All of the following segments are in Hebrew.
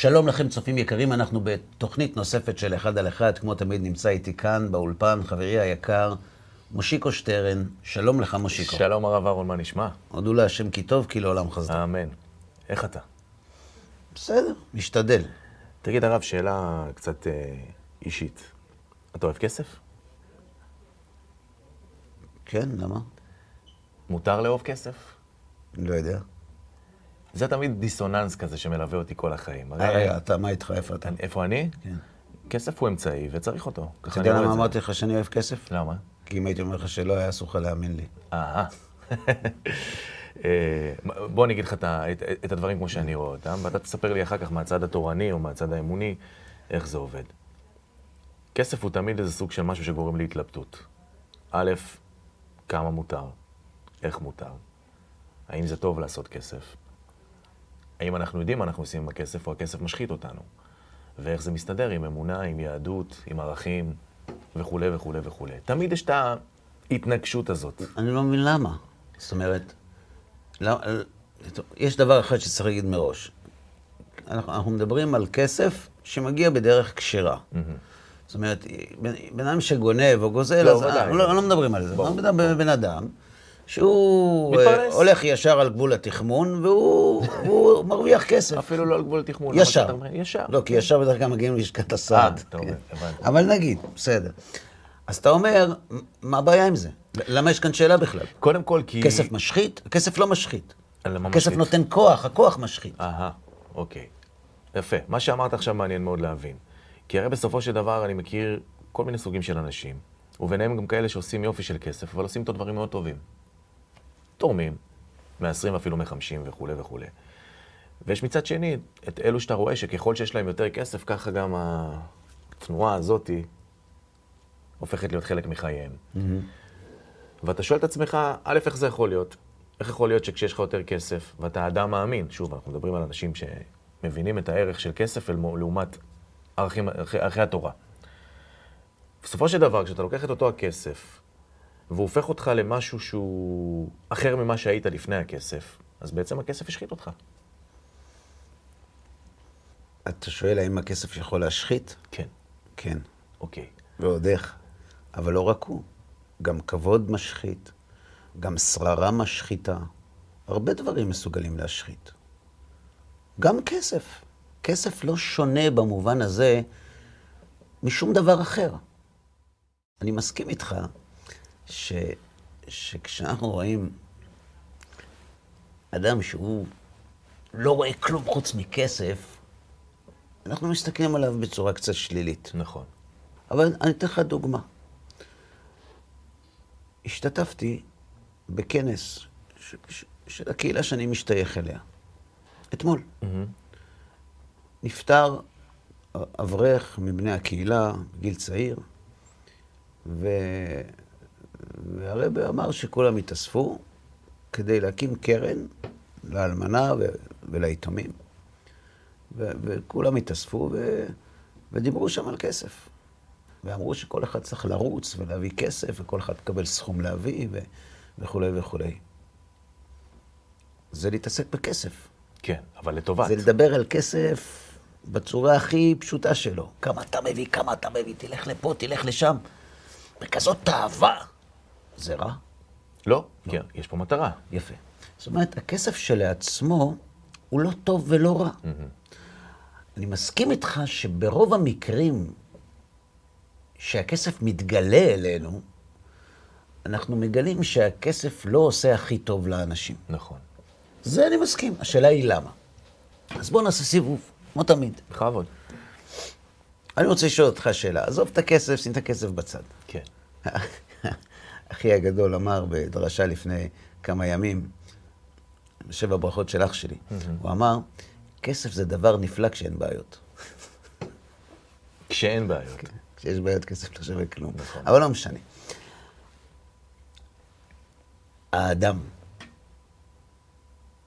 שלום לכם, צופים יקרים, אנחנו בתוכנית נוספת של אחד על אחד, כמו תמיד נמצא איתי כאן באולפן, חברי היקר, מושיקו שטרן. שלום לך, מושיקו. שלום הרב אהרון, מה נשמע? הודו להשם כי טוב, כי לעולם חסדה. אמן. איך אתה? בסדר, משתדל. תגיד הרב, שאלה קצת אה, אישית. אתה אוהב כסף? כן, למה? מותר לאהוב כסף? לא יודע. זה תמיד דיסוננס כזה שמלווה אותי כל החיים. הרי- רגע, אתה, מה איתך? איפה אתה? איפה אני? כן. כסף הוא אמצעי וצריך אותו. אתה יודע למה. אמרתי לך שאני אוהב כסף? למה? כי אם הייתי אומר לך שלא, היה אסור לך להאמין לי. אהה. אה, בוא אני אגיד לך את- את הדברים כמו שאני רואה אותם, ואתה תספר לי אחר כך מהצד התורני או מהצד האמוני, איך זה עובד. כסף הוא תמיד איזה סוג של משהו שגורם להתלבטות. א', כמה מותר? איך מותר? האם זה טוב לעשות כסף? האם אנחנו יודעים מה אנחנו עושים עם הכסף, או הכסף משחית אותנו? ואיך זה מסתדר עם אמונה, עם יהדות, עם ערכים, וכולי וכולי וכולי. תמיד יש את ההתנגשות הזאת. אני לא מבין למה. זאת אומרת, לא, יש דבר אחד שצריך להגיד מראש. אנחנו, אנחנו מדברים על כסף שמגיע בדרך כשרה. זאת אומרת, בן, אדם שגונב או גוזל, לא, אז. אנחנו לא, לא מדברים על זה. אנחנו מדברים בבן אדם שהוא. אה, הולך ישר על גבול התחמון והוא מרוויח כסף. אפילו לא על גבול התחמון. ישר. ישר. לא, כי ישר בדרך כלל מגיעים ללשכת הסעד. אה, כן. אבל נגיד, בסדר. אז אתה אומר, מה הבעיה עם זה? למה יש כאן שאלה בכלל? קודם כל כי... כסף משחית? הכסף לא משחית. משחית? נותן כוח, הכוח משחית. אהה, אוקיי. יפה. מה שאמרת עכשיו מעניין מאוד להבין. כי הרי בסופו של דבר אני מכיר כל מיני סוגים של אנשים, וביניהם גם כאלה שעושים יופי של כסף, אבל עושים את הדברים מאוד טובים. תורמים, מעשרים אפילו מחמשים וכולי וכולי. ויש מצד שני את אלו שאתה רואה שככל שיש להם יותר כסף, ככה גם התנועה הזאתי הופכת להיות חלק מחייהם. ואתה שואל את עצמך, א', איך זה יכול להיות? איך יכול להיות שכשיש לך יותר כסף, ואתה אדם מאמין, שוב, אנחנו מדברים על אנשים שמבינים את הערך של כסף לעומת ערכים, ערכי, ערכי התורה. בסופו של דבר, כשאתה לוקח את אותו הכסף, והוא הופך אותך למשהו שהוא אחר ממה שהיית לפני הכסף, אז בעצם הכסף השחית אותך. אתה שואל האם הכסף יכול להשחית? כן, כן. אוקיי. ועוד איך. אבל לא רק הוא. גם כבוד משחית, גם שררה משחיתה. הרבה דברים מסוגלים להשחית. גם כסף. כסף לא שונה במובן הזה משום דבר אחר. אני מסכים איתך ש, שכשאנחנו רואים אדם שהוא לא רואה כלום חוץ מכסף, אנחנו מסתכלים עליו בצורה קצת שלילית. נכון. אבל אני אתן לך דוגמה. השתתפתי בכנס ש, ש, של הקהילה שאני משתייך אליה. אתמול. נפטר אברך מבני הקהילה, בגיל צעיר, ו... והרבה אמר שכולם התאספו כדי להקים קרן לאלמנה ו... וליתומים. ו... וכולם התאספו ו... ודיברו שם על כסף. ואמרו שכל אחד צריך לרוץ ולהביא כסף, וכל אחד יקבל סכום להביא, ו... וכולי וכולי. זה להתעסק בכסף. כן, אבל לטובת. זה לדבר על כסף בצורה הכי פשוטה שלו. כמה אתה מביא, כמה אתה מביא, תלך לפה, תלך לשם. בכזאת תאווה. זה רע? לא, כן, יש פה מטרה. יפה. זאת אומרת, הכסף שלעצמו הוא לא טוב ולא רע. אני מסכים איתך שברוב המקרים שהכסף מתגלה אלינו, אנחנו מגלים שהכסף לא עושה הכי טוב לאנשים. נכון. זה אני מסכים. השאלה היא למה. אז בואו נעשה סיבוב, כמו תמיד. בכבוד. אני רוצה לשאול אותך שאלה. עזוב את הכסף, שים את הכסף בצד. כן. אחי הגדול אמר בדרשה לפני כמה ימים, בשבע ברכות של אח שלי, הוא אמר, כסף זה דבר נפלא כשאין בעיות. כשאין בעיות. כשיש בעיות כסף לא שווה כלום. נכון. אבל לא משנה. האדם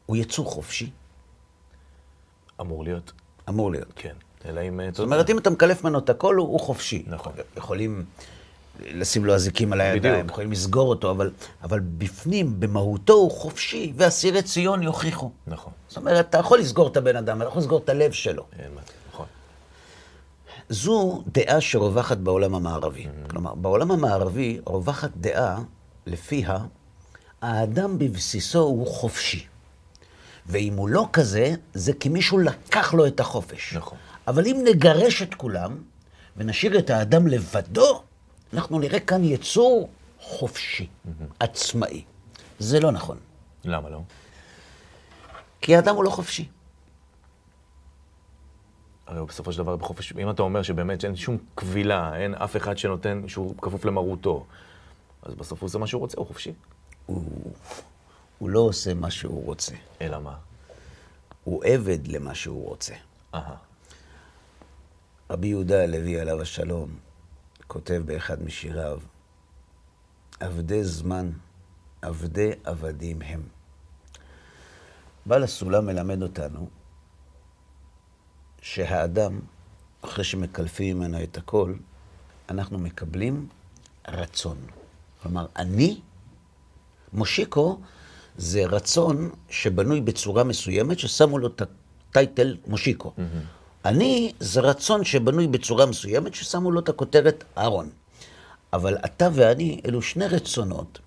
הוא יצור חופשי, אמור להיות. אמור להיות. כן. אלא אם... זאת אומרת, אם אתה מקלף ממנו את הכל, הוא חופשי. נכון. יכולים לשים לו אזיקים על הידיים, בדיוק. יכולים לסגור אותו, אבל, אבל בפנים, במהותו הוא חופשי, ואסירי ציון יוכיחו. נכון. זאת אומרת, אתה יכול לסגור את הבן אדם, אתה יכול לסגור את הלב שלו. נכון. זו דעה שרווחת בעולם המערבי. כלומר, בעולם המערבי רווחת דעה לפיה האדם בבסיסו הוא חופשי. ואם הוא לא כזה, זה כי מישהו לקח לו את החופש. נכון. אבל אם נגרש את כולם ונשאיר את האדם לבדו, אנחנו נראה כאן יצור חופשי, עצמאי. זה לא נכון, למה לא? כי האדם הוא לא חופשי. הרי הוא בסופו של דבר בחופש, אם אתה אומר שבאמת אין שום כבילה, אין אף אחד שנותן, שהוא כפוף למרותו, אז בסוף הוא עושה מה שהוא רוצה, הוא חופשי. הוא לא עושה מה שהוא רוצה, אלא מה? הוא עבד למה שהוא רוצה. אהה. רבי יהודה הלוי עליו השלום כותב באחד משיריו, עבדי זמן, עבדי עבדים הם. בעל הסולם מלמד אותנו שהאדם, אחרי שמקלפים ממנו את הכל, אנחנו מקבלים רצון. כלומר, אני, מושיקו, זה רצון שבנוי בצורה מסוימת, ששמו לו את הטייטל מושיקו. אני, זה רצון שבנוי בצורה מסוימת, ששמו לו את הכותרת אהרון. אבל אתה ואני, אלו שני רצונות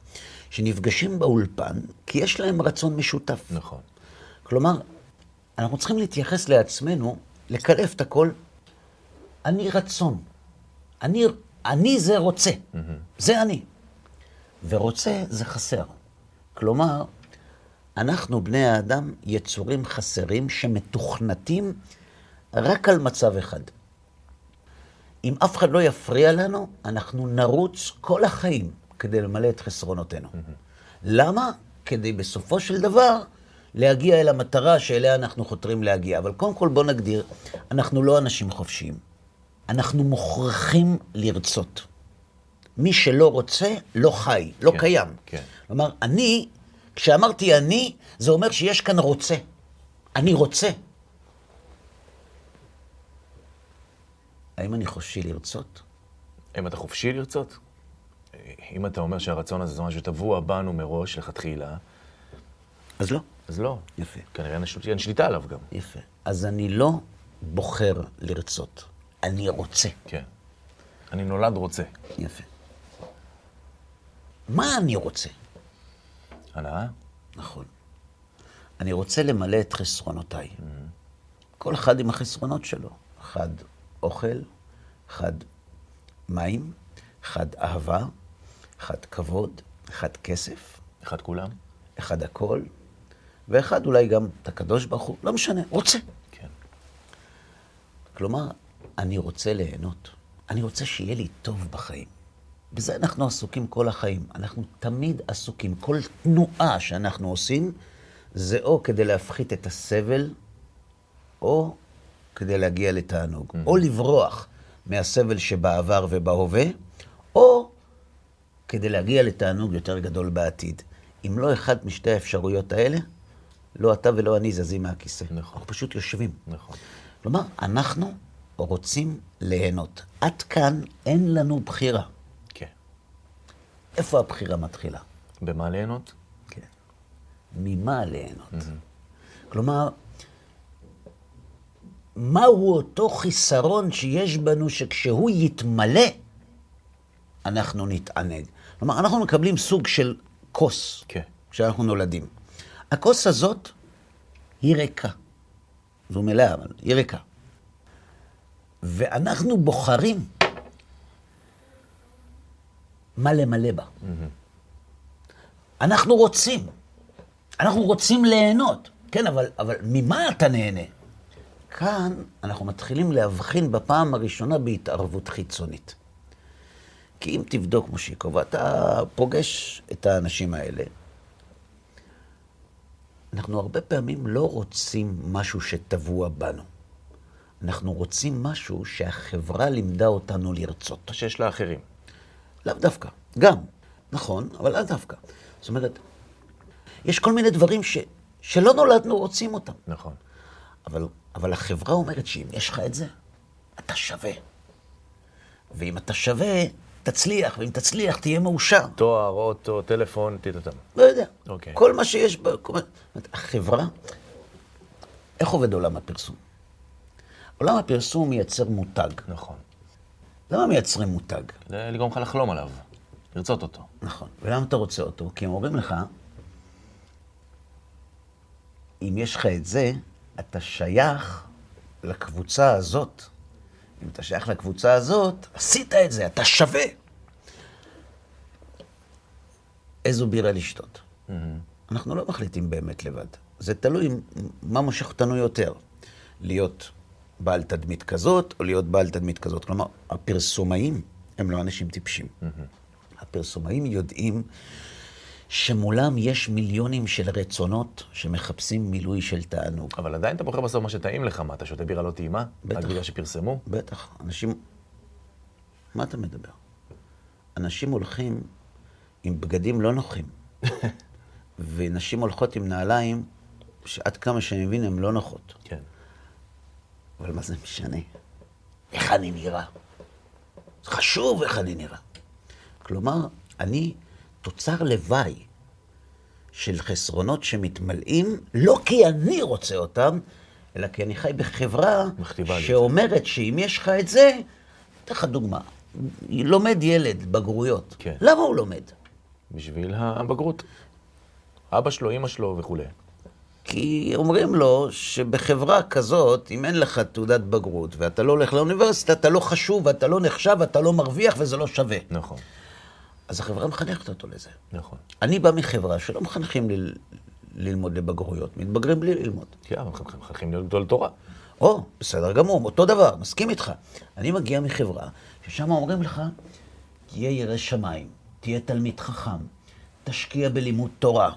שנפגשים באולפן, כי יש להם רצון משותף. נכון. כלומר, אנחנו צריכים להתייחס לעצמנו, לקלף את הכל. אני רצון. אני, אני זה רוצה. זה אני. ורוצה זה חסר. כלומר, אנחנו בני האדם יצורים חסרים שמתוכנתים רק על מצב אחד. אם אף אחד לא יפריע לנו, אנחנו נרוץ כל החיים כדי למלא את חסרונותינו. למה? כדי בסופו של דבר להגיע אל המטרה שאליה אנחנו חותרים להגיע. אבל קודם כל בוא נגדיר, אנחנו לא אנשים חופשיים. אנחנו מוכרחים לרצות. מי שלא רוצה, לא חי, לא כן, קיים. כן. כלומר, אני, כשאמרתי אני, זה אומר שיש כאן רוצה. אני רוצה. האם אני חופשי לרצות? אם אתה חופשי לרצות, אם אתה אומר שהרצון הזה זה משהו שטבוע בנו מראש, לכתחילה, אז לא. אז לא. יפה. כנראה אין של- אין שליטה עליו גם. יפה. אז אני לא בוחר לרצות, אני רוצה. כן. אני נולד רוצה. יפה. מה אני רוצה? הנאה? נכון. אני רוצה למלא את חסרונותיי. כל אחד עם החסרונות שלו. אחד אוכל, אחד מים, אחד אהבה, אחד כבוד, אחד כסף, אחד כולם? אחד הכל, ואחד אולי גם את הקדוש ברוך הוא, לא משנה, רוצה. כן. כלומר, אני רוצה ליהנות. אני רוצה שיהיה לי טוב בחיים. בזה אנחנו עסוקים כל החיים. אנחנו תמיד עסוקים. כל תנועה שאנחנו עושים, זה או כדי להפחית את הסבל, או כדי להגיע לתענוג. או לברוח מהסבל שבעבר ובהווה, או כדי להגיע לתענוג יותר גדול בעתיד. אם לא אחד משתי האפשרויות האלה, לא אתה ולא אני זזים מהכיסא. נכון. אנחנו פשוט יושבים. נכון. כלומר, אנחנו רוצים ליהנות. עד כאן אין לנו בחירה. כן. איפה הבחירה מתחילה? במה ליהנות? כן. ממה ליהנות? כלומר, מהו אותו חיסרון שיש בנו שכשהוא יתמלא, אנחנו נתענג? כלומר, אנחנו מקבלים סוג של כוס כן. כשאנחנו נולדים. הכוס הזאת היא ריקה. זו מלאה, אבל היא ריקה. ואנחנו בוחרים מה למלא בה. אנחנו רוצים. אנחנו רוצים ליהנות. כן, אבל, אבל ממה אתה נהנה? כאן אנחנו מתחילים להבחין בפעם הראשונה בהתערבות חיצונית. כי אם תבדוק, מושיקו, ואתה פוגש את האנשים האלה, אנחנו הרבה פעמים לא רוצים משהו שטבוע בנו. אנחנו רוצים משהו שהחברה לימדה אותנו לרצות. מה שיש לאחרים. לאו דווקא, גם, נכון, אבל לאו דווקא. זאת אומרת, יש כל מיני דברים ש, שלא נולדנו רוצים אותם. נכון. אבל, אבל החברה אומרת שאם יש לך את זה, אתה שווה. ואם אתה שווה, תצליח, ואם תצליח, תהיה מאושר. תואר, אוטו, טלפון, טיטטם. לא יודע. אוקיי. כל מה שיש כל מה- החברה, איך עובד עולם הפרסום? עולם הפרסום מייצר מותג. נכון. למה מייצרים מותג? זה לגרום לך לחלום עליו, לרצות אותו. נכון. ולמה אתה רוצה אותו? כי הם אומרים לך, אם יש לך את זה, אתה שייך לקבוצה הזאת. אם אתה שייך לקבוצה הזאת, עשית את זה, אתה שווה. איזו בירה לשתות. אנחנו לא מחליטים באמת לבד. זה תלוי מה מושך אותנו יותר. להיות בעל תדמית כזאת, או להיות בעל תדמית כזאת. כלומר, הפרסומאים הם לא אנשים טיפשים. הפרסומאים יודעים שמולם יש מיליונים של רצונות שמחפשים מילוי של תענוג. אבל עדיין אתה בוחר בסוף מה שטעים לך, מה, אתה שותה בירה לא טעימה? בטח. רק בגלל שפרסמו? בטח, אנשים... מה אתה מדבר? אנשים הולכים עם בגדים לא נוחים, ונשים הולכות עם נעליים שעד כמה שאני מבין הן לא נוחות. כן. אבל מה זה משנה? איך אני נראה? חשוב איך אני נראה. כלומר, אני תוצר לוואי של חסרונות שמתמלאים, לא כי אני רוצה אותם, אלא כי אני חי בחברה. שאומרת שאם יש לך את זה, אתן לך דוגמה, לומד ילד בגרויות. כן. למה הוא לומד? בשביל הבגרות. אבא שלו, אמא שלו וכולי. כי אומרים לו שבחברה כזאת, אם אין לך תעודת בגרות ואתה לא הולך לאוניברסיטה, אתה לא חשוב, אתה לא נחשב, אתה לא מרוויח וזה לא שווה. נכון, אז החברה מחנכת אותו לזה. נכון. אני בא מחברה שלא מחנכים ל... ללמוד לבגרויות, מתבגרים בלי ללמוד. כן, אבל מחנכים- מחנכים להיות גדול תורה. או, בסדר גמור, אותו דבר, מסכים איתך. אני מגיע מחברה ששם אומרים לך, תהיה ירא שמיים, תהיה תלמיד חכם, תשקיע בלימוד תורה.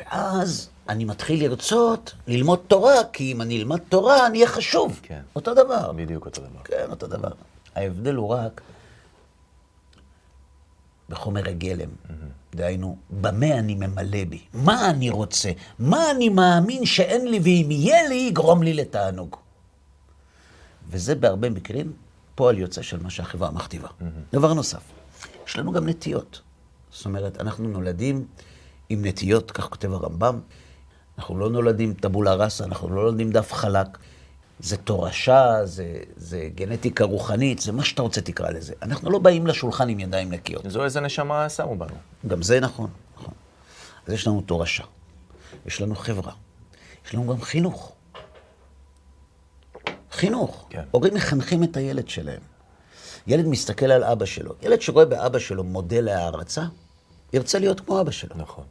ואז אני מתחיל לרצות ללמוד תורה, כי אם אני אלמד תורה, אני אהיה חשוב. כן. אותו דבר. בדיוק אותו דבר. כן, אותו דבר. ההבדל הוא רק בחומר הגלם. דהיינו, במה אני ממלא בי? מה אני רוצה? מה אני מאמין שאין לי, ואם יהיה לי, יגרום לי לתענוג. וזה בהרבה מקרים פועל יוצא של מה שהחברה מכתיבה. דבר נוסף, יש לנו גם נטיות. זאת אומרת, אנחנו נולדים עם נטיות, כך כותב הרמב"ם. אנחנו לא נולדים טבולה ראסה, אנחנו לא נולדים דף חלק. זה תורשה, זה, זה גנטיקה רוחנית, זה מה שאתה רוצה תקרא לזה. אנחנו לא באים לשולחן עם ידיים נקיות. זו איזה נשמה שמו בנו. גם זה נכון, נכון. אז יש לנו תורשה, יש לנו חברה, יש לנו גם חינוך. חינוך. כן. הורים מחנכים את הילד שלהם. ילד מסתכל על אבא שלו. ילד שרואה באבא שלו מודל להערצה, ירצה להיות כמו אבא שלו. נכון.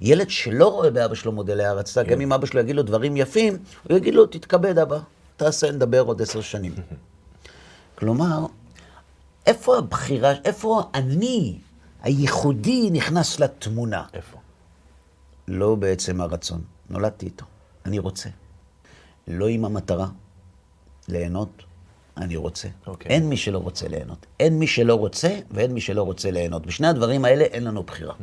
ילד שלא רואה באבא שלו מודל להערצה, גם אם אבא שלו יגיד לו דברים יפים, הוא יגיד לו, תתכבד אבא, תעשה, נדבר עוד עשר שנים. כלומר, איפה הבחירה, איפה אני, הייחודי, נכנס לתמונה? איפה? לא בעצם הרצון, נולדתי איתו, אני רוצה. לא עם המטרה, ליהנות, אני רוצה. אוקיי. אין מי שלא רוצה ליהנות. אין מי שלא רוצה ואין מי שלא רוצה ליהנות. בשני הדברים האלה אין לנו בחירה.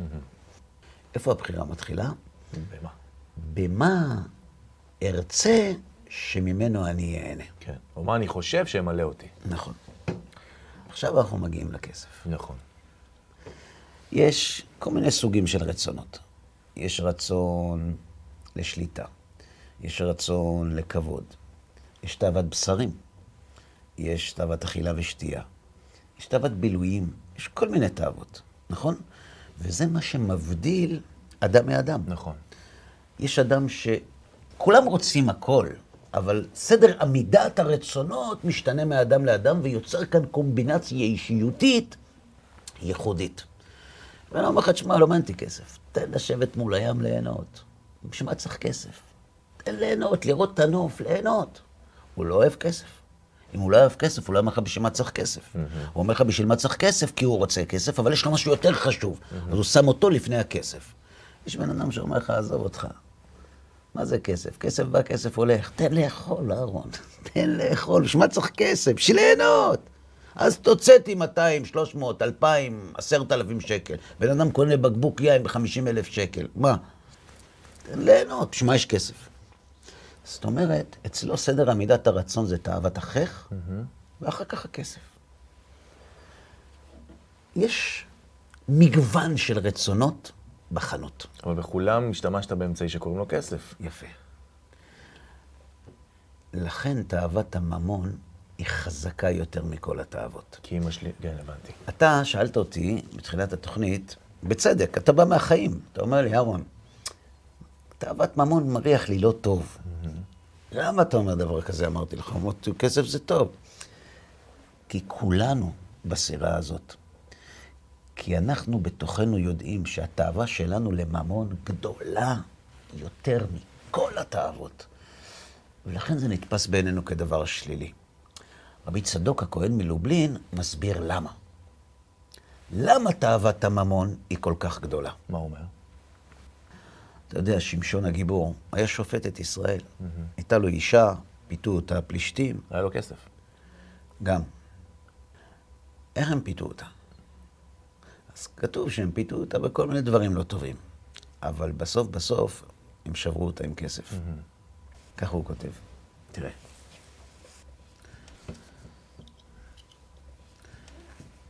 איפה הבחירה מתחילה? במה? במה ארצה שממנו אני אהנה. כן. או מה אני חושב שימלא אותי. נכון. עכשיו אנחנו מגיעים לכסף. נכון. יש כל מיני סוגים של רצונות. יש רצון לשליטה, יש רצון לכבוד, יש תאוות בשרים, יש תאוות אכילה ושתייה, יש תאוות בילויים, יש כל מיני תאוות, נכון? וזה מה שמבדיל אדם מאדם. נכון. יש אדם שכולם רוצים הכל, אבל סדר עמידת הרצונות משתנה מאדם לאדם ויוצר כאן קומבינציה אישיותית ייחודית. ואני אומר לך, תשמע, לא מעניין אותי כסף. תן לשבת מול הים ליהנות. בשביל מה צריך כסף? תן ליהנות, לראות את הנוף, ליהנות. הוא לא אוהב כסף. אם הוא לא אוהב כסף, הוא לא אומר לך בשביל מה צריך כסף. הוא אומר לך בשביל מה צריך כסף, כי הוא רוצה כסף, אבל יש לו משהו יותר חשוב. אז הוא שם אותו לפני הכסף. יש בן אדם שאומר לך, עזוב אותך. מה זה כסף? כסף בא, כסף הולך. תן לאכול, אהרון. תן לאכול. בשביל מה צריך כסף? בשביל ליהנות. אז תוצאתי 200, 300, 2,000, 10,000 שקל. בן אדם קונה בקבוק יין ב-50 אלף שקל. מה? תן ליהנות. בשביל מה יש כסף? זאת אומרת, אצלו סדר עמידת הרצון זה תאוות אחיך, ואחר כך הכסף. יש מגוון של רצונות בחנות. אבל בכולם השתמשת באמצעי שקוראים לו כסף. יפה. לכן תאוות הממון היא חזקה יותר מכל התאוות. כי אמא שלי, כן, הבנתי. אתה שאלת אותי בתחילת התוכנית, בצדק, אתה בא מהחיים. אתה אומר לי, אהרון, תאוות ממון מריח לי לא טוב. למה אתה אומר דבר כזה? אמרתי לך, כסף זה טוב. כי כולנו בסירה הזאת. כי אנחנו בתוכנו יודעים שהתאווה שלנו לממון גדולה יותר מכל התאוות. ולכן זה נתפס בעינינו כדבר שלילי. רבי צדוק הכהן מלובלין מסביר למה. למה תאוות הממון היא כל כך גדולה? מה הוא אומר? אתה יודע, שמשון הגיבור היה שופט את ישראל. הייתה לו אישה, פיתו אותה הפלישתים, היה לו כסף. גם. איך הם פיתו אותה? אז כתוב שהם פיתו אותה בכל מיני דברים לא טובים. אבל בסוף בסוף הם שברו אותה עם כסף. ככה הוא כותב. תראה.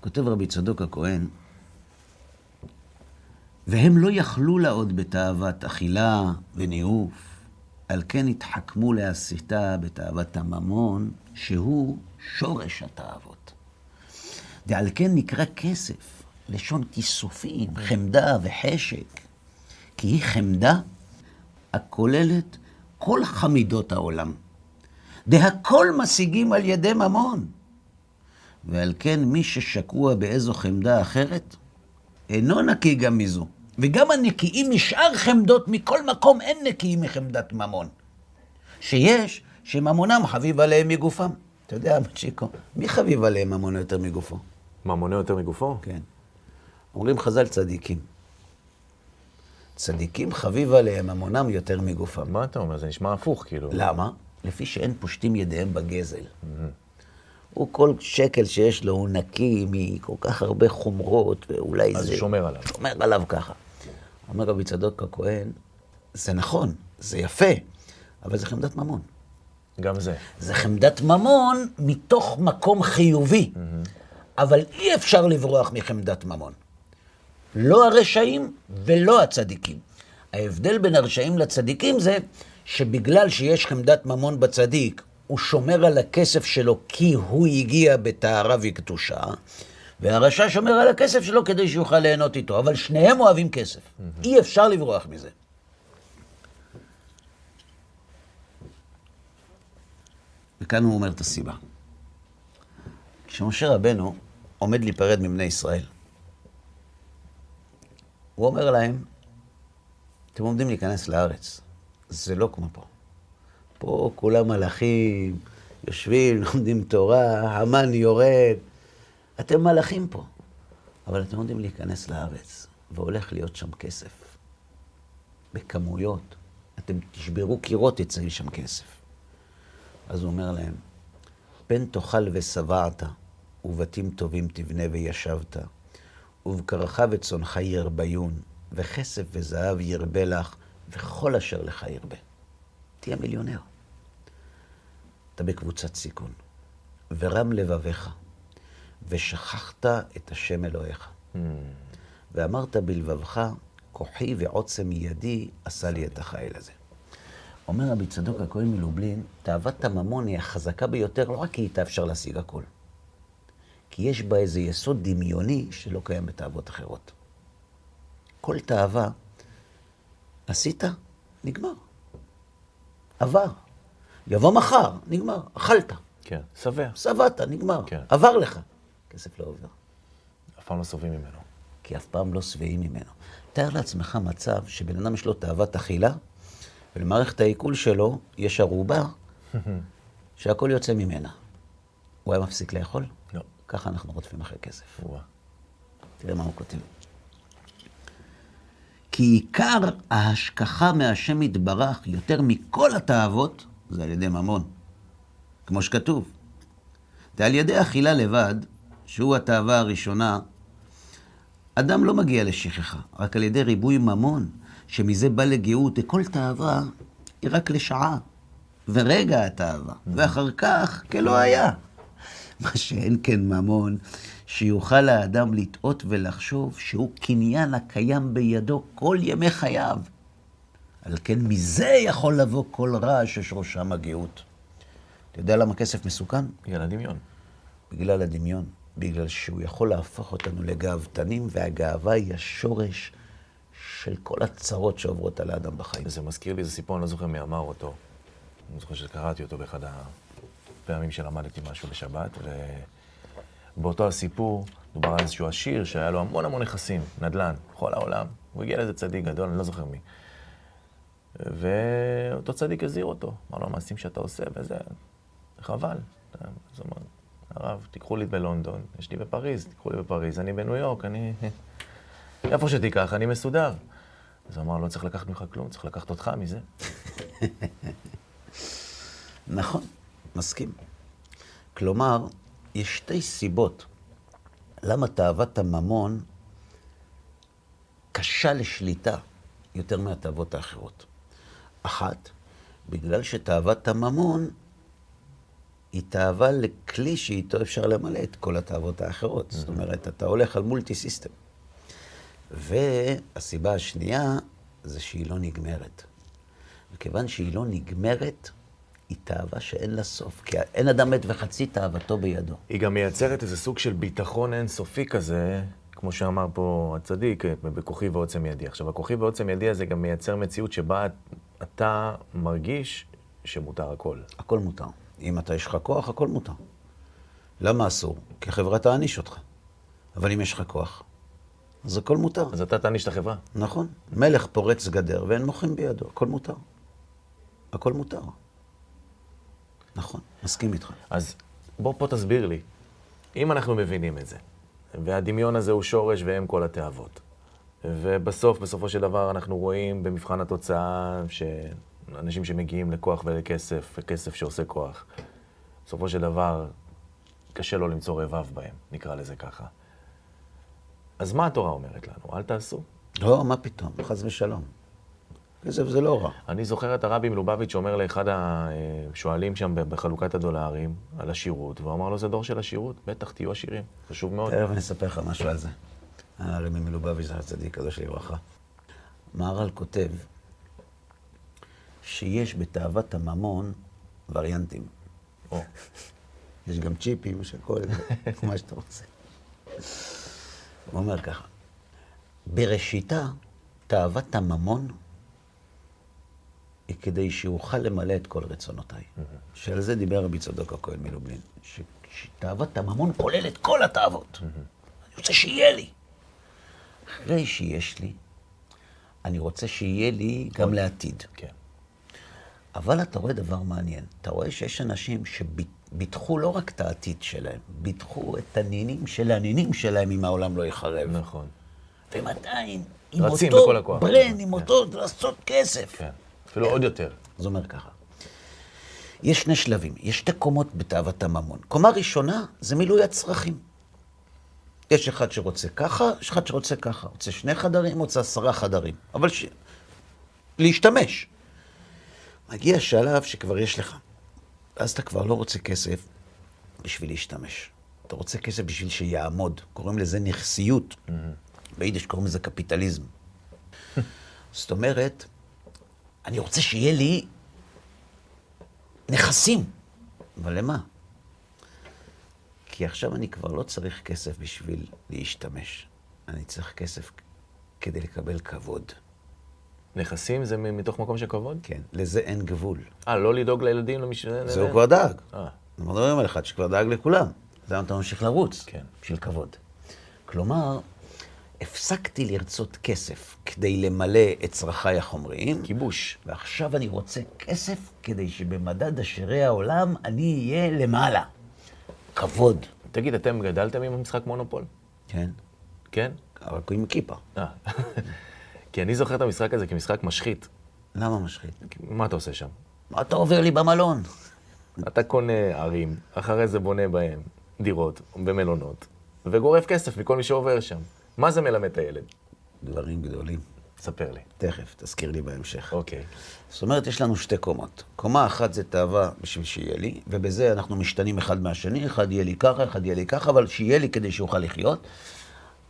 כותב רבי צדוק הכהן, והם לא יכלו לה עוד בתאוות אכילה וניאוף, על כן התחכמו להסיתה בתאוות הממון, שהוא שורש התאוות. ועל כן נקרא כסף, לשון כיסופים, חמדה וחשק, כי היא חמדה הכוללת כל חמידות העולם. והכל משיגים על ידי ממון. ועל כן מי ששקוע באיזו חמדה אחרת, אינו נקי גם מזו. וגם הנקיים משאר חמדות מכל מקום אין נקיים מחמדת ממון. שיש, שממונם חביב עליהם מגופם. אתה יודע, צ'יקו, מי חביב עליהם ממונו יותר מגופו? ממונה יותר מגופו? כן. אומרים חז"ל צדיקים. צדיקים חביב עליהם ממונם יותר מגופם. מה אתה אומר? זה נשמע הפוך, כאילו. למה? לפי שאין פושטים ידיהם בגזל. הוא כל שקל שיש לו הוא נקי מכל כך הרבה חומרות, ואולי אז זה... הוא שומר עליו. שומר עליו ככה. אומר רבי צדוק הכהן, זה נכון, זה יפה, אבל זה חמדת ממון. גם זה. זה חמדת ממון מתוך מקום חיובי, אבל אי אפשר לברוח מחמדת ממון. לא הרשעים ולא הצדיקים. ההבדל בין הרשעים לצדיקים זה שבגלל שיש חמדת ממון בצדיק, הוא שומר על הכסף שלו כי הוא הגיע בטהרה וקדושה, והרשע שומר על הכסף שלו כדי שיוכל ליהנות איתו, אבל שניהם אוהבים כסף. אי אפשר לברוח מזה. וכאן הוא אומר את הסיבה. כשמשה רבנו עומד להיפרד מבני ישראל, הוא אומר להם, אתם עומדים להיכנס לארץ, זה לא כמו פה. פה כולם מלאכים, יושבים, לומדים תורה, המן יורד. אתם מלאכים פה, אבל אתם עומדים להיכנס לארץ, והולך להיות שם כסף. בכמויות. אתם תשברו קירות, יצא שם כסף. אז הוא אומר להם, פן תאכל ושבעת, ובתים טובים תבנה וישבת, ובקרך וצונך ירביון, וכסף וזהב ירבה לך, וכל אשר לך ירבה. תהיה מיליונר. אתה בקבוצת סיכון, ורם לבביך, ושכחת את השם אלוהיך. ואמרת בלבבך, כוחי ועוצם ידי עשה לי את החיל הזה. אומר רבי צדוק הכהן מלובלין, תאוות הממון היא החזקה ביותר, לא רק כי איתה אפשר להשיג הכל. כי יש בה איזה יסוד דמיוני שלא קיים בתאוות אחרות. כל תאווה, עשית, נגמר. עבר. יבוא מחר, נגמר. אכלת, כן. שבע. שבעת, נגמר. כן. עבר לך. כסף לא עובר. אף פעם לא סובלים ממנו. כי אף פעם לא שבעים ממנו. תאר לעצמך מצב שבן אדם יש לו תאוות אכילה, ולמערכת העיכול שלו יש ערובה שהכל יוצא ממנה. הוא היה מפסיק לאכול? ככה אנחנו רודפים אחרי כסף. וואה. תראה מה הוא כותב. כי עיקר ההשכחה מהשם יתברך יותר מכל התאוות, זה על ידי ממון. כמו שכתוב. ועל ידי אכילה לבד, שהוא התאווה הראשונה, אדם לא מגיע לשכחה, רק על ידי ריבוי ממון, שמזה בא לגאות, וכל תאווה היא רק לשעה, ורגע התאווה, ואחר כך כלא היה. מה שאין כן ממון, שיוכל האדם לטעות ולחשוב שהוא קניין הקיים בידו כל ימי חייו. על כן מזה יכול לבוא כל רע ששורשם הגאות. אתה יודע למה כסף מסוכן? בגלל הדמיון. בגלל הדמיון. בגלל שהוא יכול להפוך אותנו לגאוותנים, והגאווה היא השורש של כל הצרות שעוברות על האדם בחיים. זה מזכיר לי איזה סיפור, אני לא זוכר מי אמר אותו. אני זוכר שקראתי אותו באחד הפעמים שלמדתי משהו בשבת, ובאותו הסיפור דובר על איזשהו עשיר שהיה לו המון המון נכסים, נדל"ן, בכל העולם. הוא הגיע לאיזה צדיק גדול, אני לא זוכר מי. ואותו צדיק הזהיר אותו, אמר לו, המעשים שאתה עושה, וזה חבל. אז הוא אמר, הרב, תיקחו לי בלונדון, יש לי בפריז, תיקחו לי בפריז, אני בניו יורק, אני... איפה שתיקח, אני מסודר. אז הוא אמר, לא צריך לקחת ממך כלום, צריך לקחת אותך מזה. נכון, מסכים. כלומר, יש שתי סיבות למה תאוות הממון קשה לשליטה יותר מהתאוות האחרות. אחת, בגלל שתאוות הממון היא תאווה לכלי שאיתו אפשר למלא את כל התאוות האחרות. זאת אומרת, אתה הולך על מולטי סיסטם. והסיבה השנייה זה שהיא לא נגמרת. וכיוון שהיא לא נגמרת, היא תאווה שאין לה סוף, כי אין אדם מת וחצי תאוותו בידו. היא גם מייצרת איזה סוג של ביטחון אינסופי כזה, כמו שאמר פה הצדיק, בכוחי ועוצם ידי. עכשיו, הכוחי ועוצם ידי הזה גם מייצר מציאות שבה אתה מרגיש שמותר הכל. הכל מותר. אם אתה יש לך כוח, הכל מותר. למה אסור? כי החברה תעניש אותך. אבל אם יש לך כוח, אז הכל מותר. אז אתה תעניש את החברה. נכון. מלך פורץ גדר ואין מוחים בידו, הכל מותר. הכל מותר. נכון, מסכים איתך. אז בוא פה תסביר לי, אם אנחנו מבינים את זה, והדמיון הזה הוא שורש ואם כל התאוות, ובסוף, בסופו של דבר, אנחנו רואים במבחן התוצאה שאנשים שמגיעים לכוח ולכסף, וכסף שעושה כוח, בסופו של דבר, קשה לו למצוא רבב בהם, נקרא לזה ככה. אז מה התורה אומרת לנו? אל תעשו. לא, מה פתאום, חס ושלום. כסף זה לא רע. אני זוכר את הרבי מלובביץ' שאומר לאחד השואלים שם בחלוקת הדולרים על השירות, והוא אמר לו, זה דור של השירות, בטח תהיו עשירים, חשוב מאוד. תכף אני אספר לך משהו על זה. הרבי מלובביץ' זה הצדיק, קדוש לברכה. מהר"ל כותב שיש בתאוות הממון וריאנטים. יש גם צ'יפים, יש הכל, מה שאתה רוצה. הוא אומר ככה, בראשיתה, תאוות הממון היא כדי שאוכל למלא את כל רצונותיי. שעל זה דיבר רבי צדוק הכהן מלובלין, שתאוות הממון כולל את כל התאוות. אני רוצה שיהיה לי. אחרי שיש לי, אני רוצה שיהיה לי גם לעתיד. כן. אבל אתה רואה דבר מעניין. אתה רואה שיש אנשים שביטחו לא רק את העתיד שלהם, ביטחו את הנינים של הנינים שלהם אם העולם לא יחרב. נכון. והם עדיין עם רצים אותו בכל הכוח. ברן, עם כן. אותו לעשות כסף. כן. אפילו עוד יותר. זה אומר ככה. יש שני שלבים, יש שתי קומות בתאוות הממון. קומה ראשונה זה מילוי הצרכים. יש אחד שרוצה ככה, יש אחד שרוצה ככה. רוצה שני חדרים, רוצה עשרה חדרים. אבל ש... להשתמש. מגיע שלב שכבר יש לך. אז אתה כבר לא רוצה כסף בשביל להשתמש. אתה רוצה כסף בשביל שיעמוד. קוראים לזה נכסיות. ביידיש קוראים לזה קפיטליזם. זאת אומרת, אני רוצה שיהיה לי נכסים. אבל למה? כי עכשיו אני כבר לא צריך כסף בשביל להשתמש. אני צריך כסף כדי לקבל כבוד. נכסים זה מתוך מקום של כבוד? כן, לזה אין גבול. אה, לא לדאוג לילדים, למש... זה הוא כבר דאג. אה, אנחנו מדברים על אחד שכבר דאג לכולם. למה אתה ממשיך לרוץ? כן. בשביל כבוד. כלומר, הפסקתי לרצות כסף כדי למלא את צרכיי החומריים, כיבוש. ועכשיו אני רוצה כסף כדי שבמדד עשירי העולם אני אהיה למעלה. כבוד. תגיד, אתם גדלתם עם המשחק מונופול? כן, כן? רק עם כיפה. אה. כי אני זוכר את המשחק הזה כמשחק משחית. למה משחית? מה אתה עושה שם? מה אתה עובר לי במלון? אתה קונה ערים, אחרי זה בונה בהם דירות ומלונות, וגורף כסף מכל מי שעובר שם. מה זה מלמד את הילד? דברים גדולים. ספר לי. תכף, תזכיר לי בהמשך. אוקיי. זאת אומרת, יש לנו שתי קומות. קומה אחת זה תאווה בשביל שיהיה לי, ובזה אנחנו משתנים אחד מהשני, אחד יהיה לי ככה, אחד יהיה לי ככה, אבל שיהיה לי כדי שאוכל לחיות.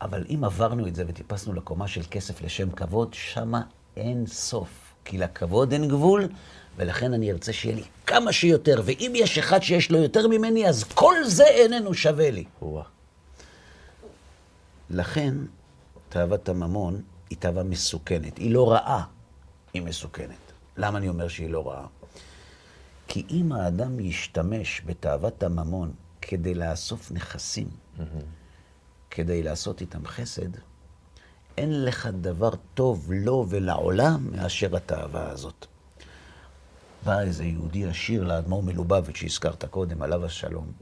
אבל אם עברנו את זה וטיפסנו לקומה של כסף לשם כבוד, שמה אין סוף. כי לכבוד אין גבול, ולכן אני ארצה שיהיה לי כמה שיותר. ואם יש אחד שיש לו יותר ממני, אז כל זה איננו שווה לי. וואה. לכן, תאוות הממון היא תאווה מסוכנת. היא לא רעה, היא מסוכנת. למה אני אומר שהיא לא רעה? כי אם האדם ישתמש בתאוות הממון כדי לאסוף נכסים, כדי לעשות איתם חסד, אין לך דבר טוב לו ולעולם מאשר התאווה הזאת. בא איזה יהודי עשיר לאדמו"ר מלובביץ' שהזכרת קודם, עליו השלום.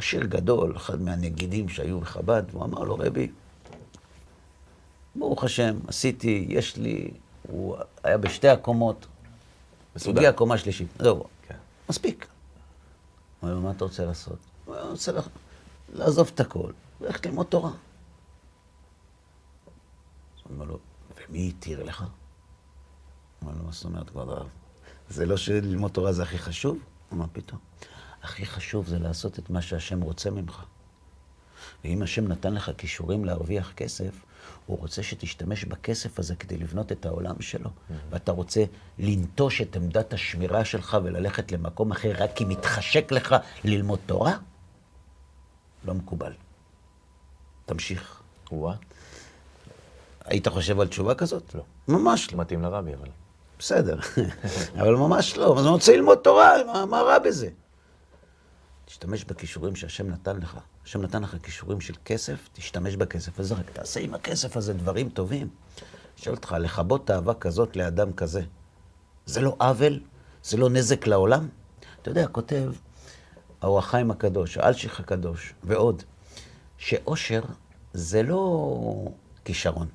עשיר גדול, אחד מהנגידים שהיו בחב"ד, והוא אמר לו, רבי, ברוך השם, עשיתי, יש לי, הוא היה בשתי הקומות, מסודר. הגיע הקומה השלישית, זהו, כן. מספיק. הוא אומר מה אתה רוצה לעשות? הוא אומר, אני רוצה לח- לעזוב את הכל, ללכת ללמוד תורה. הוא אומר לו, ומי התיר לך? הוא אומר לו, מה זאת אומרת, כבוד הרב? זה לא שללמוד תורה זה הכי חשוב? הוא אומר, פתאום. הכי חשוב זה לעשות את מה שהשם רוצה ממך. ואם השם נתן לך כישורים להרוויח כסף, הוא רוצה שתשתמש בכסף הזה כדי לבנות את העולם שלו. ואתה רוצה לנטוש את עמדת השמירה שלך וללכת למקום אחר רק כי מתחשק לך ללמוד תורה? לא מקובל. תמשיך. וואה. היית חושב על תשובה כזאת? לא. ממש לא. מתאים לרבי, אבל... בסדר, אבל ממש לא. אז אני רוצה ללמוד תורה, מה, מה רע בזה? תשתמש בכישורים שהשם נתן לך. השם נתן לך כישורים של כסף, תשתמש בכסף הזה, רק תעשה עם הכסף הזה דברים טובים. שואל אותך, לכבות תאווה כזאת לאדם כזה, זה לא עוול? זה לא נזק לעולם? אתה יודע, כותב האור החיים הקדוש, האלשיך הקדוש, ועוד, שאושר זה לא כישרון.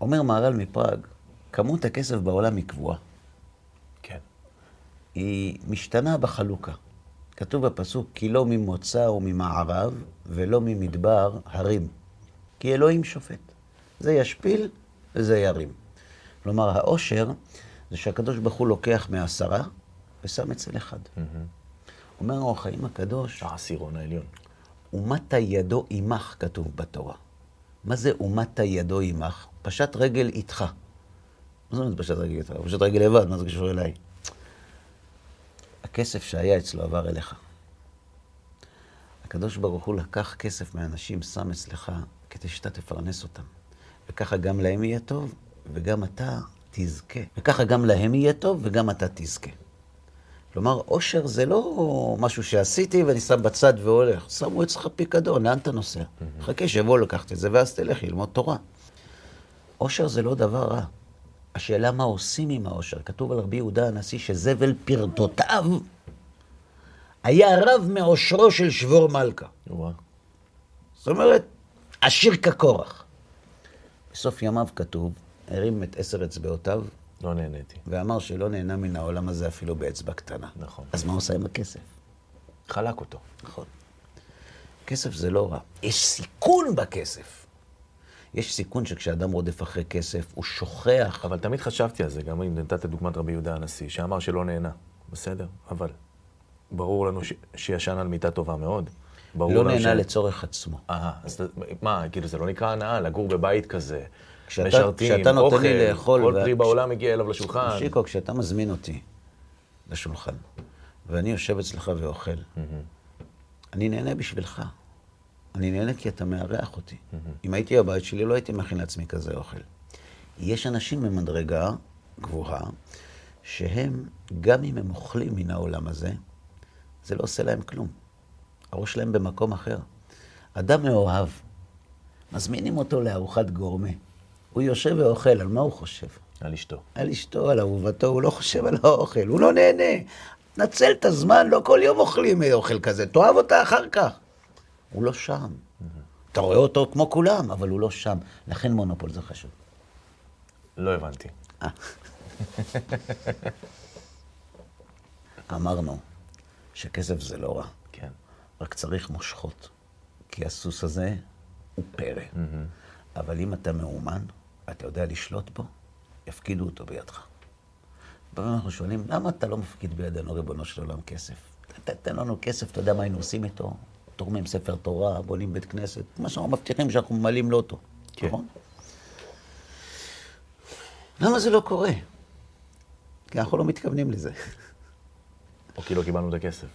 אומר מהר"ל מפראג, כמות הכסף בעולם היא קבועה. היא משתנה בחלוקה. כתוב בפסוק, כי לא ממוצא וממערב ולא ממדבר הרים. כי אלוהים שופט. זה ישפיל וזה ירים. כלומר, העושר זה שהקדוש ברוך הוא לוקח מעשרה ושם אצל אחד. אומר האור החיים הקדוש, העשירון העליון. ומטה ידו עמך, כתוב בתורה. מה זה ומטה ידו עמך? פשט רגל איתך. מה זאת אומרת פשט רגל איתך? פשט רגל לבד, מה זה קשור אליי? הכסף שהיה אצלו עבר אליך. הקדוש ברוך הוא לקח כסף מאנשים, שם אצלך, כדי שאתה תפרנס אותם. וככה גם להם יהיה טוב, וגם אתה תזכה. וככה גם להם יהיה טוב, וגם אתה תזכה. כלומר, עושר זה לא משהו שעשיתי ואני שם בצד והולך. שמו אצלך פיקדון, לאן אתה נוסע? חכה שיבואו לקחת את זה, ואז תלך ללמוד תורה. עושר זה לא דבר רע. השאלה מה עושים עם העושר. כתוב על רבי יהודה הנשיא שזבל פרדותיו היה רב מעושרו של שבור מלכה. וואה. זאת אומרת, עשיר כקורח. בסוף ימיו כתוב, הרים את עשר אצבעותיו לא נהניתי. ואמר שלא נהנה מן העולם הזה אפילו באצבע קטנה. נכון. אז מה עושה עם הכסף? חלק אותו. נכון. כסף זה לא רע. יש סיכון בכסף. יש סיכון שכשאדם רודף אחרי כסף, הוא שוכח. אבל תמיד חשבתי על זה, גם אם נתת דוגמת רבי יהודה הנשיא, שאמר שלא נהנה. בסדר, אבל ברור לנו ש... שישן על מיטה טובה מאוד. ברור לא נהנה ש- לצורך עצמו. אהה, אז מה, כאילו זה לא נקרא הנאה, לגור בבית כזה, כשאתה- משרתים, כשאתה נותן אוכל, לי לאכול כל פרי בעולם מגיע אליו לשולחן. שיקו, כשאתה מזמין אותי לשולחן, ואני יושב אצלך ואוכל, אני נהנה בשבילך. אני נהנה כי אתה מארח אותי. אם הייתי בבית שלי, לא הייתי מכין לעצמי כזה אוכל. יש אנשים במדרגה גבוהה, שהם, גם אם הם אוכלים מן העולם הזה, זה לא עושה להם כלום. הראש שלהם במקום אחר. אדם מאוהב, מזמינים אותו לארוחת גורמה. הוא יושב ואוכל, על מה הוא חושב? על אשתו. על אשתו, על אהובתו, הוא לא חושב על האוכל, הוא לא נהנה. נצל את הזמן, לא כל יום אוכלים אוכל כזה, תאהב אותה אחר כך. הוא לא שם. אתה רואה אותו כמו כולם, אבל הוא לא שם. לכן מונופול זה חשוב. לא הבנתי. אמרנו שכסף זה לא רע, כן. רק צריך מושכות. כי הסוס הזה הוא פרא. אבל אם אתה מאומן, אתה יודע לשלוט בו, יפקידו אותו בידך. פעמים אנחנו שואלים, למה אתה לא מפקיד בידינו, ריבונו של עולם, כסף? תן לנו כסף, אתה יודע מה היינו עושים איתו? תורמים ספר תורה, בונים בית כנסת, מה שאנחנו מבטיחים שאנחנו ממלאים לוטו, כן. נכון? למה זה לא קורה? כי אנחנו לא מתכוונים לזה. או כי לא קיבלנו את הכסף.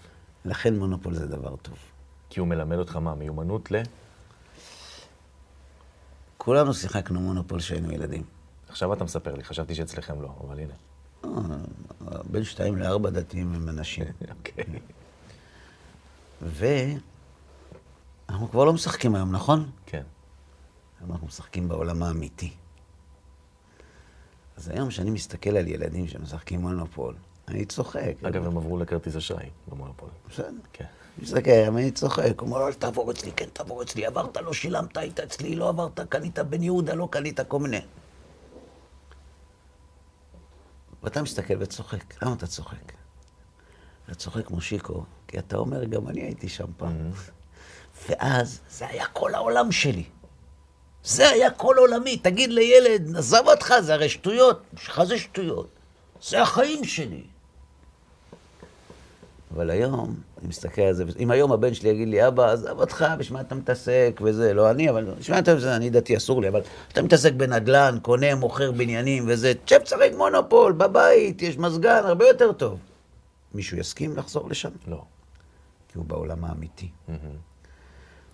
לכן מונופול זה דבר טוב. כי הוא מלמד אותך מה? מיומנות ל... כולנו שיחקנו מונופול כשהיינו ילדים. עכשיו אתה מספר לי, חשבתי שאצלכם לא, אבל הנה. אה, בין שתיים לארבע דתיים הם אנשים. אוקיי. ואנחנו כבר לא משחקים היום, נכון? כן. היום אנחנו משחקים בעולם האמיתי. אז היום כשאני מסתכל על ילדים שמשחקים מונופול, אני צוחק. אגב, הם עברו לכרטיס אשראי במונופול. בסדר. כן. מסתכל, אני צוחק, הוא אומר אל תעבור אצלי, כן תעבור אצלי, עברת, לא שילמת, היית אצלי, לא עברת, קנית בן יהודה, לא קנית, כל מיני. ואתה מסתכל וצוחק. למה אתה צוחק? אתה צוחק מושיקו, כי אתה אומר, גם אני הייתי שם פעם. ואז זה היה כל העולם שלי. זה היה כל עולמי. תגיד לילד, עזב אותך, זה הרי שטויות. שלך זה שטויות. זה החיים שלי. אבל היום, אני מסתכל על זה, אם היום הבן שלי יגיד לי, אבא, עזב אותך, בשביל מה אתה מתעסק וזה, לא אני, אבל בשביל מה אתה מתעסק, אני דתי, אסור לי, אבל אתה מתעסק בנדל"ן, קונה, מוכר בניינים וזה, תשב תשחק מונופול, בבית, יש מזגן, הרבה יותר טוב. מישהו יסכים לחזור לשם? לא. כי הוא בעולם האמיתי. מהמם.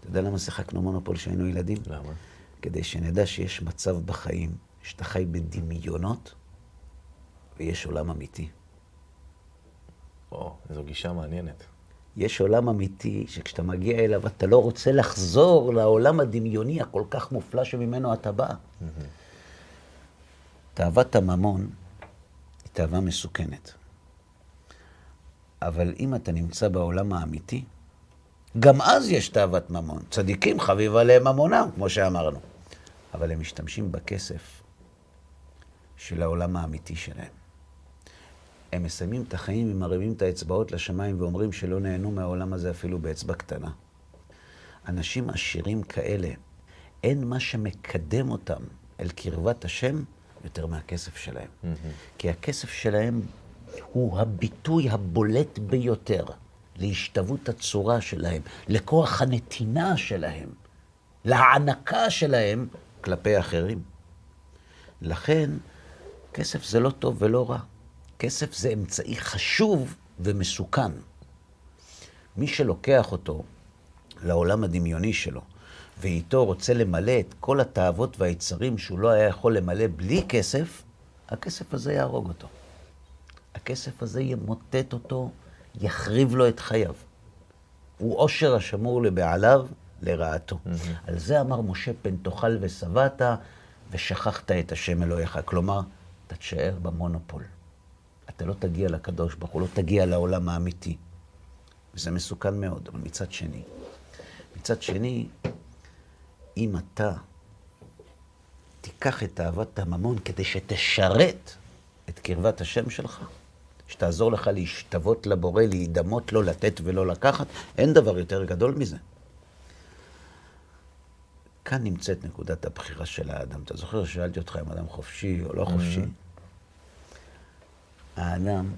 אתה יודע למה שיחקנו מונופול כשהיינו ילדים? למה? כדי שנדע שיש מצב בחיים, שאתה חי בדמיונות, ויש עולם אמיתי. או, זו גישה מעניינת. יש עולם אמיתי שכשאתה מגיע אליו אתה לא רוצה לחזור לעולם הדמיוני הכל כך מופלא שממנו אתה בא. תאוות הממון היא תאווה מסוכנת. אבל אם אתה נמצא בעולם האמיתי, גם אז יש תאוות ממון. צדיקים חביב עליהם ממונם, כמו שאמרנו. אבל הם משתמשים בכסף של העולם האמיתי שלהם. הם מסיימים את החיים ומרימים את האצבעות לשמיים ואומרים שלא נהנו מהעולם הזה אפילו באצבע קטנה. אנשים עשירים כאלה, אין מה שמקדם אותם אל קרבת השם יותר מהכסף שלהם. כי הכסף שלהם הוא הביטוי הבולט ביותר להשתוות הצורה שלהם, לכוח הנתינה שלהם, להענקה שלהם כלפי אחרים. לכן, כסף זה לא טוב ולא רע. כסף זה אמצעי חשוב ומסוכן. מי שלוקח אותו לעולם הדמיוני שלו, ואיתו רוצה למלא את כל התאוות והיצרים שהוא לא היה יכול למלא בלי כסף, הכסף הזה יהרוג אותו. הכסף הזה ימוטט אותו, יחריב לו את חייו. הוא עושר השמור לבעליו, לרעתו. על זה אמר משה פן תאכל ושבעת, ושכחת את השם אלוהיך. כלומר, אתה תשאר במונופול. אתה לא תגיע לקדוש ברוך הוא, לא תגיע לעולם האמיתי. וזה מסוכן מאוד, אבל מצד שני, מצד שני, אם אתה תיקח את אהבת הממון כדי שתשרת את קרבת השם שלך, שתעזור לך להשתוות לבורא, להידמות לו, לתת ולא לקחת, אין דבר יותר גדול מזה. כאן נמצאת נקודת הבחירה של האדם. אתה זוכר ששאלתי אותך אם אדם חופשי או לא חופשי? האדם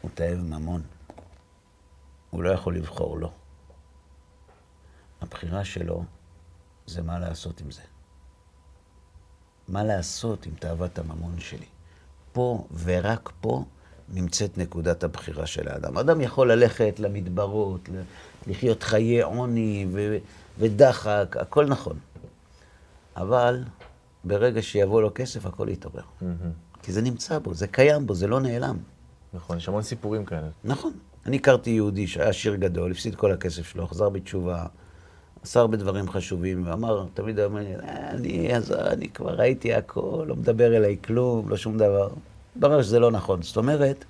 הוא תאב ממון. הוא לא יכול לבחור לו. הבחירה שלו זה מה לעשות עם זה. מה לעשות עם תאוות הממון שלי. פה ורק פה נמצאת נקודת הבחירה של האדם. אדם יכול ללכת למדברות, לחיות חיי עוני ו- ודחק, הכל נכון. אבל ברגע שיבוא לו כסף, הכל יתעורר. כי זה נמצא בו, זה קיים בו, זה לא נעלם. נכון, יש המון סיפורים כאלה. נכון. אני הכרתי יהודי שהיה עשיר גדול, הפסיד כל הכסף שלו, חזר בתשובה, עשה הרבה דברים חשובים, ואמר, תמיד אומר "אה, אני, אז, אני כבר ראיתי הכל, לא מדבר אליי כלום, לא שום דבר. התברר שזה לא נכון. זאת אומרת,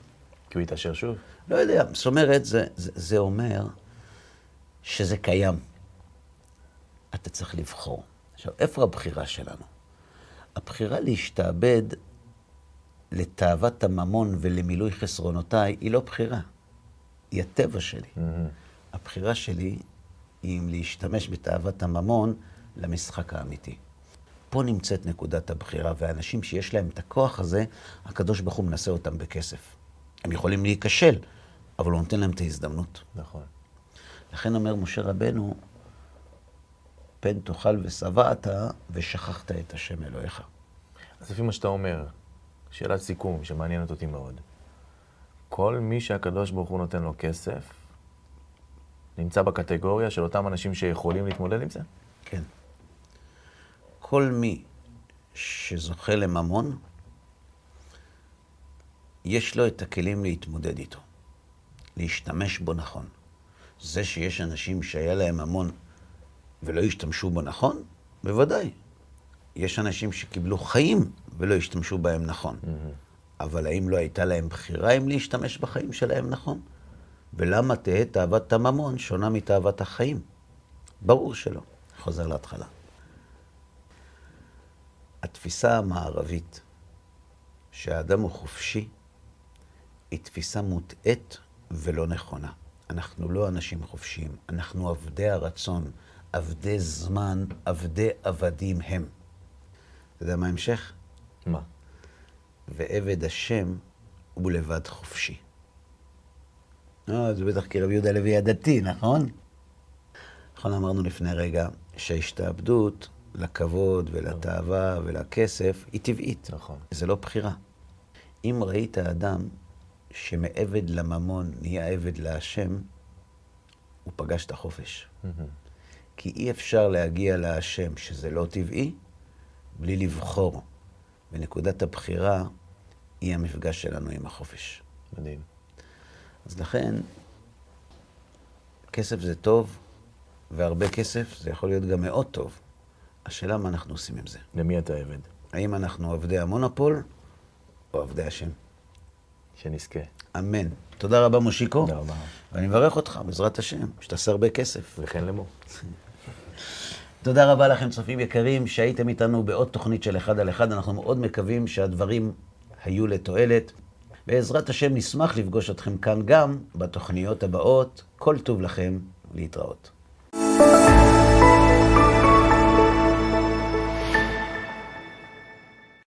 כי הוא התעשר שוב. לא יודע, זאת אומרת, זה, זה, זה אומר שזה קיים. אתה צריך לבחור. עכשיו, איפה הבחירה שלנו? הבחירה להשתעבד לתאוות הממון ולמילוי חסרונותיי היא לא בחירה, היא הטבע שלי. הבחירה שלי היא אם להשתמש בתאוות הממון למשחק האמיתי. פה נמצאת נקודת הבחירה, והאנשים שיש להם את הכוח הזה, הקדוש ברוך הוא מנסה אותם בכסף. הם יכולים להיכשל, אבל הוא נותן להם את ההזדמנות. נכון. לכן אומר משה רבנו, פן תאכל ושבעת, ושכחת את השם אלוהיך. אז לפי מה שאתה אומר, שאלת סיכום שמעניינת אותי מאוד. כל מי שהקדוש ברוך הוא נותן לו כסף, נמצא בקטגוריה של אותם אנשים שיכולים להתמודד עם זה? כל מי שזוכה לממון, יש לו את הכלים להתמודד איתו, להשתמש בו נכון. זה שיש אנשים שהיה להם ממון ולא השתמשו בו נכון, בוודאי. יש אנשים שקיבלו חיים ולא השתמשו בהם נכון. Mm-hmm. אבל האם לא הייתה להם בחירה אם להשתמש בחיים שלהם נכון? ולמה תהא תאוות הממון שונה מתאוות החיים? ברור שלא. חוזר להתחלה. התפיסה המערבית שהאדם הוא חופשי, היא תפיסה מוטעית ולא נכונה. אנחנו לא אנשים חופשיים, אנחנו עבדי הרצון, עבדי זמן, עבדי עבדים הם. אתה יודע מה ההמשך? מה? ועבד השם הוא לבד חופשי. אה, זה בטח כי רבי יהודה לוי הדתי, נכון? נכון, אמרנו לפני רגע שההשתעבדות לכבוד ולתאווה ולכסף היא טבעית. נכון. זה לא בחירה. אם ראית אדם שמעבד לממון נהיה עבד להשם, הוא פגש את החופש. כי אי אפשר להגיע להשם, שזה לא טבעי, בלי לבחור. ונקודת הבחירה היא המפגש שלנו עם החופש. מדהים. אז לכן, כסף זה טוב, והרבה כסף זה יכול להיות גם מאוד טוב. השאלה מה אנחנו עושים עם זה. למי אתה עבד? האם אנחנו עבדי המונופול או עבדי השם? שנזכה. אמן. תודה רבה, מושיקו. תודה רבה. ואני מברך אותך, בעזרת השם, שתעשה הרבה כסף. וכן לאמור. תודה רבה לכם, צופים יקרים, שהייתם איתנו בעוד תוכנית של אחד על אחד. אנחנו מאוד מקווים שהדברים היו לתועלת. בעזרת השם נשמח לפגוש אתכם כאן גם בתוכניות הבאות. כל טוב לכם, להתראות.